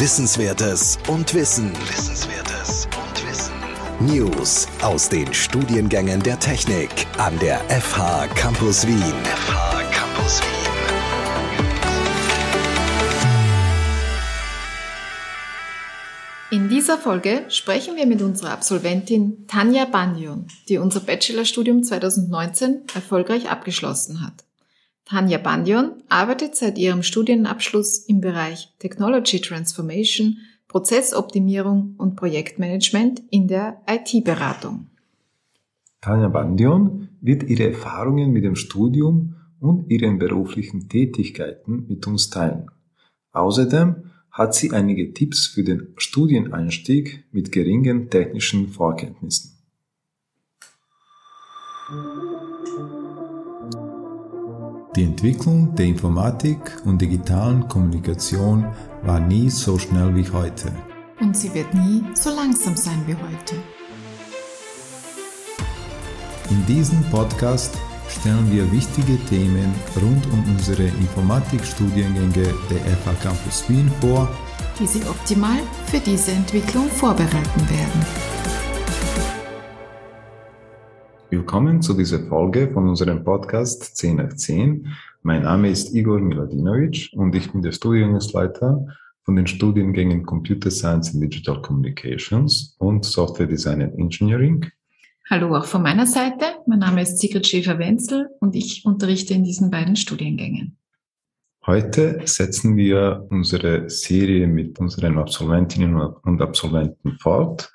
Wissenswertes und Wissen. Wissenswertes und Wissen. News aus den Studiengängen der Technik an der FH Campus Wien. FH Campus Wien. In dieser Folge sprechen wir mit unserer Absolventin Tanja Banyon, die unser Bachelorstudium 2019 erfolgreich abgeschlossen hat. Tanja Bandion arbeitet seit ihrem Studienabschluss im Bereich Technology Transformation, Prozessoptimierung und Projektmanagement in der IT-Beratung. Tanja Bandion wird ihre Erfahrungen mit dem Studium und ihren beruflichen Tätigkeiten mit uns teilen. Außerdem hat sie einige Tipps für den Studieneinstieg mit geringen technischen Vorkenntnissen. Die Entwicklung der Informatik und digitalen Kommunikation war nie so schnell wie heute. Und sie wird nie so langsam sein wie heute. In diesem Podcast stellen wir wichtige Themen rund um unsere Informatikstudiengänge der FH Campus Wien vor, die Sie optimal für diese Entwicklung vorbereiten werden. Willkommen zu dieser Folge von unserem Podcast 10 nach 10. Mein Name ist Igor Miladinovic und ich bin der Studiengangsleiter von den Studiengängen Computer Science and Digital Communications und Software Design and Engineering. Hallo auch von meiner Seite. Mein Name ist Sigrid Schäfer-Wenzel und ich unterrichte in diesen beiden Studiengängen. Heute setzen wir unsere Serie mit unseren Absolventinnen und Absolventen fort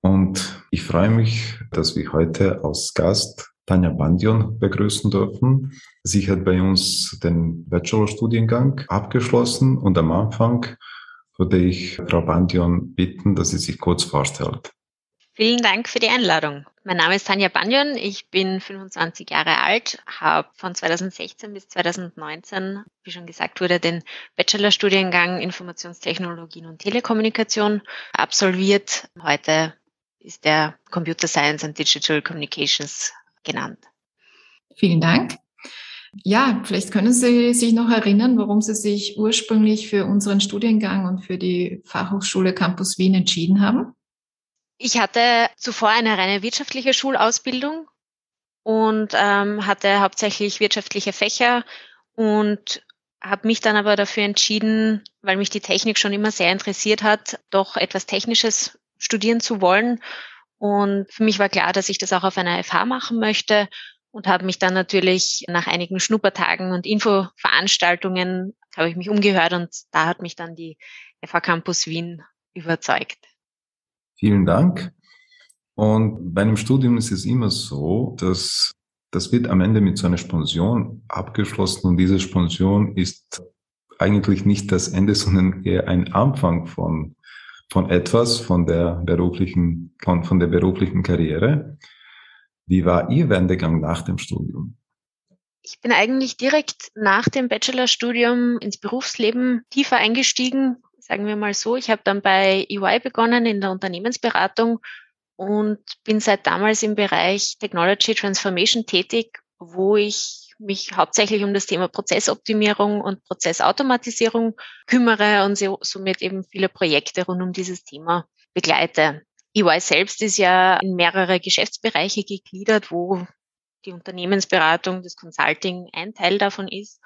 und ich freue mich, dass wir heute als Gast Tanja Bandion begrüßen dürfen. Sie hat bei uns den Bachelorstudiengang abgeschlossen und am Anfang würde ich Frau Bandion bitten, dass sie sich kurz vorstellt. Vielen Dank für die Einladung. Mein Name ist Tanja Banjon, ich bin 25 Jahre alt, habe von 2016 bis 2019, wie schon gesagt wurde, den Bachelorstudiengang Informationstechnologien und Telekommunikation absolviert. Heute ist der Computer Science and Digital Communications genannt. Vielen Dank. Ja, vielleicht können Sie sich noch erinnern, warum Sie sich ursprünglich für unseren Studiengang und für die Fachhochschule Campus Wien entschieden haben. Ich hatte zuvor eine reine wirtschaftliche Schulausbildung und ähm, hatte hauptsächlich wirtschaftliche Fächer und habe mich dann aber dafür entschieden, weil mich die Technik schon immer sehr interessiert hat, doch etwas Technisches studieren zu wollen. Und für mich war klar, dass ich das auch auf einer FH machen möchte und habe mich dann natürlich nach einigen Schnuppertagen und Infoveranstaltungen habe ich mich umgehört und da hat mich dann die FH Campus Wien überzeugt. Vielen Dank. Und bei einem Studium ist es immer so, dass das wird am Ende mit so einer Sponsion abgeschlossen und diese Sponsion ist eigentlich nicht das Ende, sondern eher ein Anfang von von etwas, von der beruflichen, von, von der beruflichen Karriere. Wie war Ihr Wendegang nach dem Studium? Ich bin eigentlich direkt nach dem Bachelorstudium ins Berufsleben tiefer eingestiegen, sagen wir mal so. Ich habe dann bei EY begonnen in der Unternehmensberatung und bin seit damals im Bereich Technology Transformation tätig, wo ich mich hauptsächlich um das Thema Prozessoptimierung und Prozessautomatisierung kümmere und somit eben viele Projekte rund um dieses Thema begleite. EY selbst ist ja in mehrere Geschäftsbereiche gegliedert, wo die Unternehmensberatung, das Consulting ein Teil davon ist.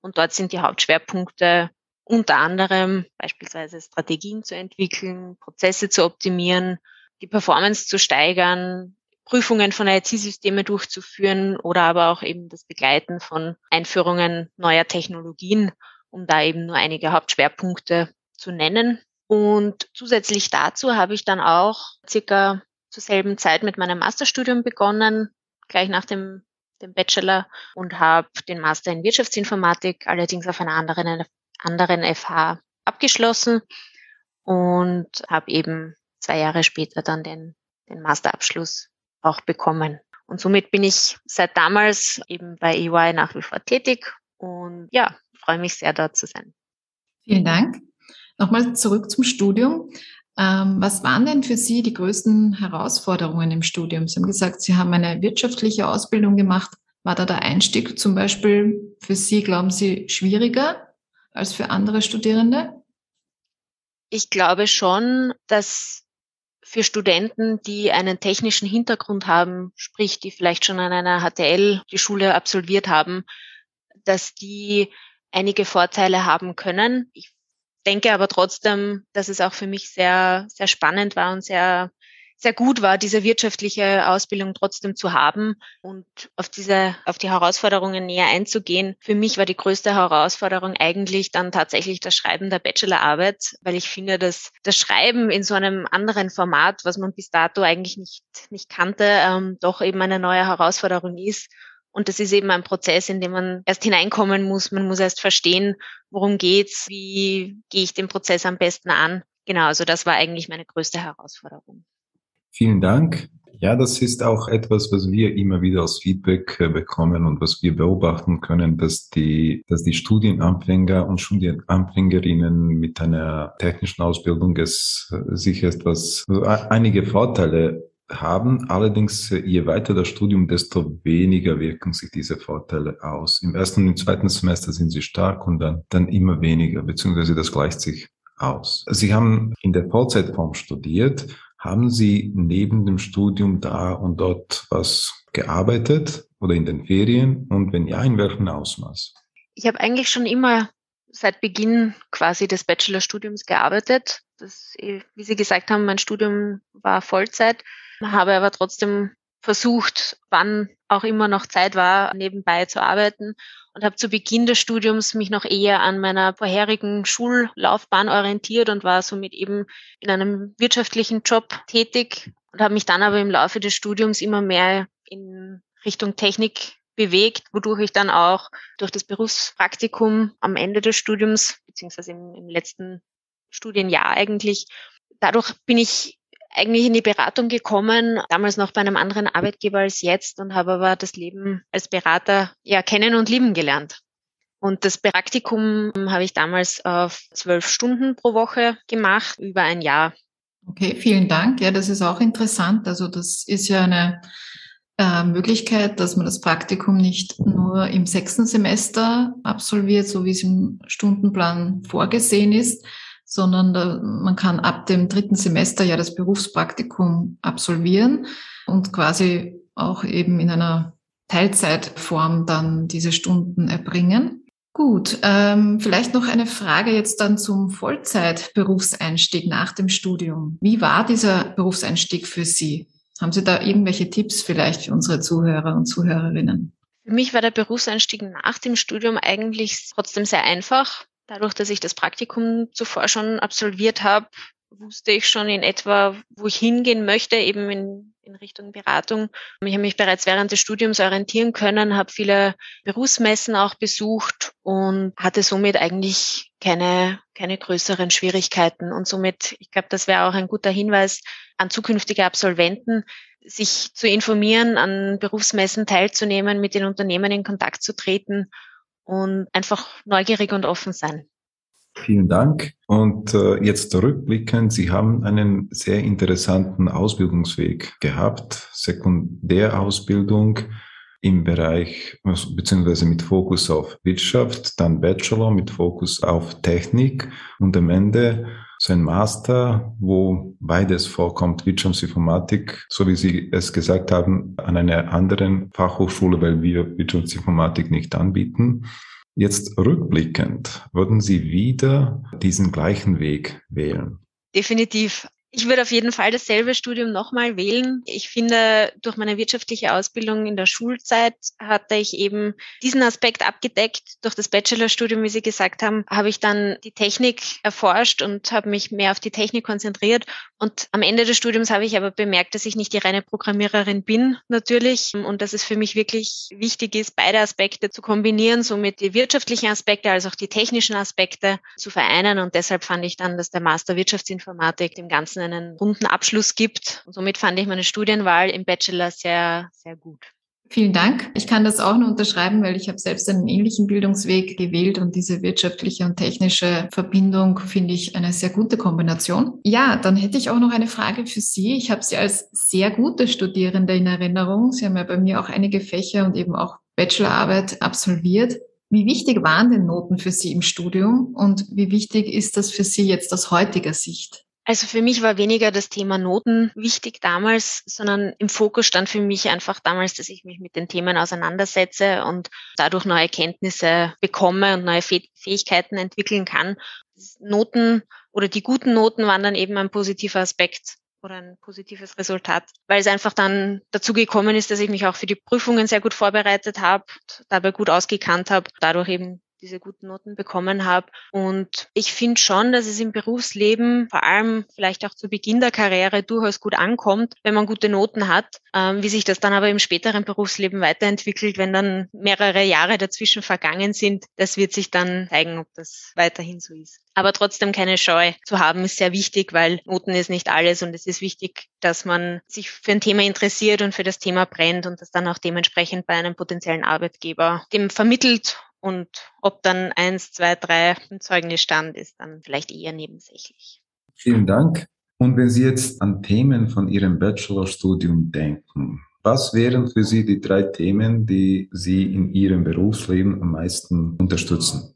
Und dort sind die Hauptschwerpunkte unter anderem beispielsweise Strategien zu entwickeln, Prozesse zu optimieren, die Performance zu steigern, Prüfungen von IT-Systemen durchzuführen oder aber auch eben das Begleiten von Einführungen neuer Technologien, um da eben nur einige Hauptschwerpunkte zu nennen. Und zusätzlich dazu habe ich dann auch circa zur selben Zeit mit meinem Masterstudium begonnen, gleich nach dem, dem Bachelor und habe den Master in Wirtschaftsinformatik allerdings auf einer anderen, anderen FH abgeschlossen und habe eben zwei Jahre später dann den, den Masterabschluss auch bekommen. Und somit bin ich seit damals eben bei EY nach wie vor tätig und ja, freue mich sehr dort zu sein. Vielen Dank. Nochmal zurück zum Studium. Ähm, was waren denn für Sie die größten Herausforderungen im Studium? Sie haben gesagt, Sie haben eine wirtschaftliche Ausbildung gemacht. War da der Einstieg zum Beispiel für Sie, glauben Sie, schwieriger als für andere Studierende? Ich glaube schon, dass für Studenten, die einen technischen Hintergrund haben, sprich, die vielleicht schon an einer HTL die Schule absolviert haben, dass die einige Vorteile haben können. Ich denke aber trotzdem, dass es auch für mich sehr, sehr spannend war und sehr sehr gut war, diese wirtschaftliche Ausbildung trotzdem zu haben und auf diese, auf die Herausforderungen näher einzugehen. Für mich war die größte Herausforderung eigentlich dann tatsächlich das Schreiben der Bachelorarbeit, weil ich finde, dass das Schreiben in so einem anderen Format, was man bis dato eigentlich nicht, nicht kannte, ähm, doch eben eine neue Herausforderung ist. Und das ist eben ein Prozess, in dem man erst hineinkommen muss. Man muss erst verstehen, worum geht's, wie gehe ich den Prozess am besten an. Genau, also das war eigentlich meine größte Herausforderung. Vielen Dank. Ja, das ist auch etwas, was wir immer wieder als Feedback äh, bekommen und was wir beobachten können, dass die, dass die Studienanfänger und Studienanfängerinnen mit einer technischen Ausbildung es äh, sich etwas, also einige Vorteile haben. Allerdings, äh, je weiter das Studium, desto weniger wirken sich diese Vorteile aus. Im ersten und im zweiten Semester sind sie stark und dann, dann immer weniger, beziehungsweise das gleicht sich aus. Sie haben in der Vollzeitform studiert haben Sie neben dem Studium da und dort was gearbeitet oder in den Ferien? Und wenn ja, in welchem Ausmaß? Ich habe eigentlich schon immer seit Beginn quasi des Bachelorstudiums gearbeitet. Das, wie Sie gesagt haben, mein Studium war Vollzeit, habe aber trotzdem versucht, wann auch immer noch Zeit war, nebenbei zu arbeiten und habe zu Beginn des Studiums mich noch eher an meiner vorherigen Schullaufbahn orientiert und war somit eben in einem wirtschaftlichen Job tätig und habe mich dann aber im Laufe des Studiums immer mehr in Richtung Technik bewegt, wodurch ich dann auch durch das Berufspraktikum am Ende des Studiums, beziehungsweise im, im letzten Studienjahr eigentlich, dadurch bin ich eigentlich in die Beratung gekommen, damals noch bei einem anderen Arbeitgeber als jetzt und habe aber das Leben als Berater ja kennen und lieben gelernt. Und das Praktikum habe ich damals auf zwölf Stunden pro Woche gemacht, über ein Jahr. Okay, vielen Dank. Ja, das ist auch interessant. Also das ist ja eine äh, Möglichkeit, dass man das Praktikum nicht nur im sechsten Semester absolviert, so wie es im Stundenplan vorgesehen ist, sondern da, man kann ab dem dritten Semester ja das Berufspraktikum absolvieren und quasi auch eben in einer Teilzeitform dann diese Stunden erbringen. Gut, ähm, vielleicht noch eine Frage jetzt dann zum Vollzeitberufseinstieg nach dem Studium. Wie war dieser Berufseinstieg für Sie? Haben Sie da irgendwelche Tipps vielleicht für unsere Zuhörer und Zuhörerinnen? Für mich war der Berufseinstieg nach dem Studium eigentlich trotzdem sehr einfach. Dadurch, dass ich das Praktikum zuvor schon absolviert habe, wusste ich schon in etwa, wo ich hingehen möchte, eben in, in Richtung Beratung. Ich habe mich bereits während des Studiums orientieren können, habe viele Berufsmessen auch besucht und hatte somit eigentlich keine, keine größeren Schwierigkeiten. Und somit, ich glaube, das wäre auch ein guter Hinweis an zukünftige Absolventen, sich zu informieren, an Berufsmessen teilzunehmen, mit den Unternehmen in Kontakt zu treten und einfach neugierig und offen sein. Vielen Dank. Und äh, jetzt rückblickend, Sie haben einen sehr interessanten Ausbildungsweg gehabt, Sekundärausbildung im Bereich beziehungsweise mit Fokus auf Wirtschaft, dann Bachelor mit Fokus auf Technik und am Ende so ein Master, wo beides vorkommt, Wirtschaftsinformatik, so wie Sie es gesagt haben, an einer anderen Fachhochschule, weil wir Wirtschaftsinformatik nicht anbieten. Jetzt rückblickend, würden Sie wieder diesen gleichen Weg wählen? Definitiv. Ich würde auf jeden Fall dasselbe Studium nochmal wählen. Ich finde, durch meine wirtschaftliche Ausbildung in der Schulzeit hatte ich eben diesen Aspekt abgedeckt. Durch das Bachelorstudium, wie Sie gesagt haben, habe ich dann die Technik erforscht und habe mich mehr auf die Technik konzentriert. Und am Ende des Studiums habe ich aber bemerkt, dass ich nicht die reine Programmiererin bin, natürlich. Und dass es für mich wirklich wichtig ist, beide Aspekte zu kombinieren, somit die wirtschaftlichen Aspekte als auch die technischen Aspekte zu vereinen. Und deshalb fand ich dann, dass der Master Wirtschaftsinformatik dem Ganzen Ganzen einen runden Abschluss gibt. Und somit fand ich meine Studienwahl im Bachelor sehr, sehr gut. Vielen Dank. Ich kann das auch nur unterschreiben, weil ich habe selbst einen ähnlichen Bildungsweg gewählt und diese wirtschaftliche und technische Verbindung finde ich eine sehr gute Kombination. Ja, dann hätte ich auch noch eine Frage für Sie. Ich habe Sie als sehr gute Studierende in Erinnerung. Sie haben ja bei mir auch einige Fächer und eben auch Bachelorarbeit absolviert. Wie wichtig waren denn Noten für Sie im Studium und wie wichtig ist das für Sie jetzt aus heutiger Sicht? Also für mich war weniger das Thema Noten wichtig damals, sondern im Fokus stand für mich einfach damals, dass ich mich mit den Themen auseinandersetze und dadurch neue Kenntnisse bekomme und neue Fähigkeiten entwickeln kann. Noten oder die guten Noten waren dann eben ein positiver Aspekt oder ein positives Resultat, weil es einfach dann dazu gekommen ist, dass ich mich auch für die Prüfungen sehr gut vorbereitet habe, dabei gut ausgekannt habe, dadurch eben diese guten Noten bekommen habe. Und ich finde schon, dass es im Berufsleben, vor allem vielleicht auch zu Beginn der Karriere, durchaus gut ankommt, wenn man gute Noten hat. Ähm, wie sich das dann aber im späteren Berufsleben weiterentwickelt, wenn dann mehrere Jahre dazwischen vergangen sind, das wird sich dann zeigen, ob das weiterhin so ist. Aber trotzdem keine Scheu zu haben, ist sehr wichtig, weil Noten ist nicht alles und es ist wichtig, dass man sich für ein Thema interessiert und für das Thema brennt und das dann auch dementsprechend bei einem potenziellen Arbeitgeber dem vermittelt und ob dann eins, zwei, drei ein Zeugnis stand, ist dann vielleicht eher nebensächlich. Vielen Dank. Und wenn Sie jetzt an Themen von Ihrem Bachelorstudium denken, was wären für Sie die drei Themen, die Sie in Ihrem Berufsleben am meisten unterstützen?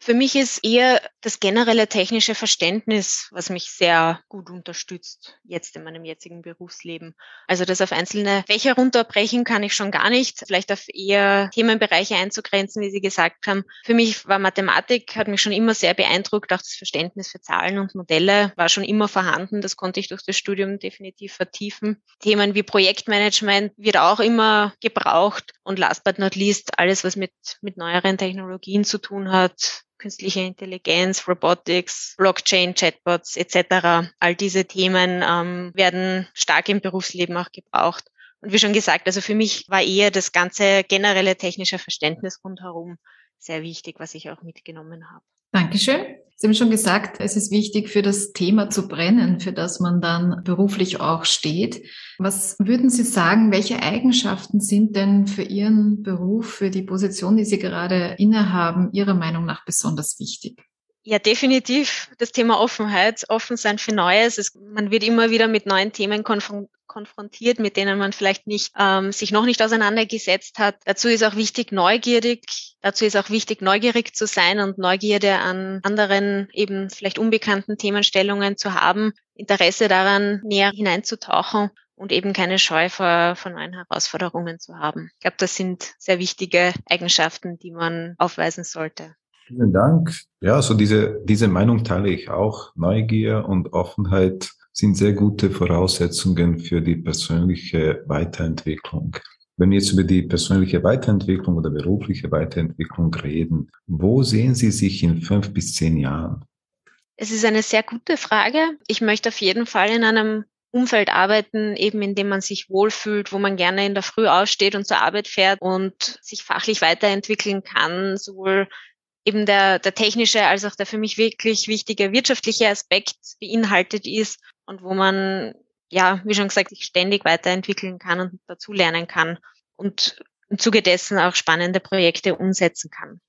Für mich ist eher das generelle technische Verständnis, was mich sehr gut unterstützt, jetzt in meinem jetzigen Berufsleben. Also das auf einzelne Fächer runterbrechen kann ich schon gar nicht, vielleicht auf eher Themenbereiche einzugrenzen, wie Sie gesagt haben. Für mich war Mathematik, hat mich schon immer sehr beeindruckt, auch das Verständnis für Zahlen und Modelle war schon immer vorhanden, das konnte ich durch das Studium definitiv vertiefen. Themen wie Projektmanagement wird auch immer gebraucht und last but not least alles, was mit, mit neueren Technologien zu tun hat, künstliche Intelligenz, Robotics, Blockchain, Chatbots etc. All diese Themen ähm, werden stark im Berufsleben auch gebraucht. Und wie schon gesagt, also für mich war eher das ganze generelle technische Verständnis rundherum sehr wichtig, was ich auch mitgenommen habe. Dankeschön. Sie haben schon gesagt, es ist wichtig, für das Thema zu brennen, für das man dann beruflich auch steht. Was würden Sie sagen, welche Eigenschaften sind denn für Ihren Beruf, für die Position, die Sie gerade innehaben, Ihrer Meinung nach besonders wichtig? Ja, definitiv das Thema Offenheit, offen sein für Neues. Es, man wird immer wieder mit neuen Themen konfrontiert konfrontiert, mit denen man vielleicht nicht ähm, sich noch nicht auseinandergesetzt hat. Dazu ist auch wichtig neugierig. Dazu ist auch wichtig neugierig zu sein und Neugierde an anderen eben vielleicht unbekannten Themenstellungen zu haben, Interesse daran näher hineinzutauchen und eben keine Scheu vor, vor neuen Herausforderungen zu haben. Ich glaube, das sind sehr wichtige Eigenschaften, die man aufweisen sollte. Vielen Dank. Ja, so diese, diese Meinung teile ich auch. Neugier und Offenheit sind sehr gute Voraussetzungen für die persönliche Weiterentwicklung. Wenn wir jetzt über die persönliche Weiterentwicklung oder berufliche Weiterentwicklung reden, wo sehen Sie sich in fünf bis zehn Jahren? Es ist eine sehr gute Frage. Ich möchte auf jeden Fall in einem Umfeld arbeiten, eben in dem man sich wohlfühlt, wo man gerne in der Früh aussteht und zur Arbeit fährt und sich fachlich weiterentwickeln kann, sowohl eben der, der technische als auch der für mich wirklich wichtige wirtschaftliche Aspekt beinhaltet ist und wo man, ja, wie schon gesagt, sich ständig weiterentwickeln kann und dazulernen kann und im Zuge dessen auch spannende Projekte umsetzen kann.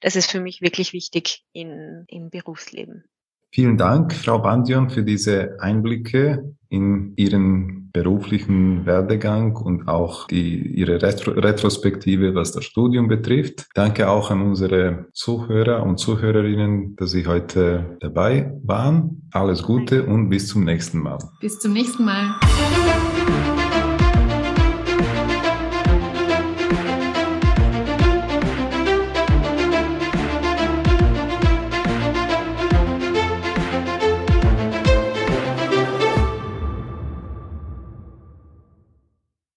Das ist für mich wirklich wichtig in, im Berufsleben. Vielen Dank, Frau Bandion, für diese Einblicke in Ihren beruflichen Werdegang und auch die, Ihre Retro Retrospektive, was das Studium betrifft. Danke auch an unsere Zuhörer und Zuhörerinnen, dass Sie heute dabei waren. Alles Gute und bis zum nächsten Mal. Bis zum nächsten Mal.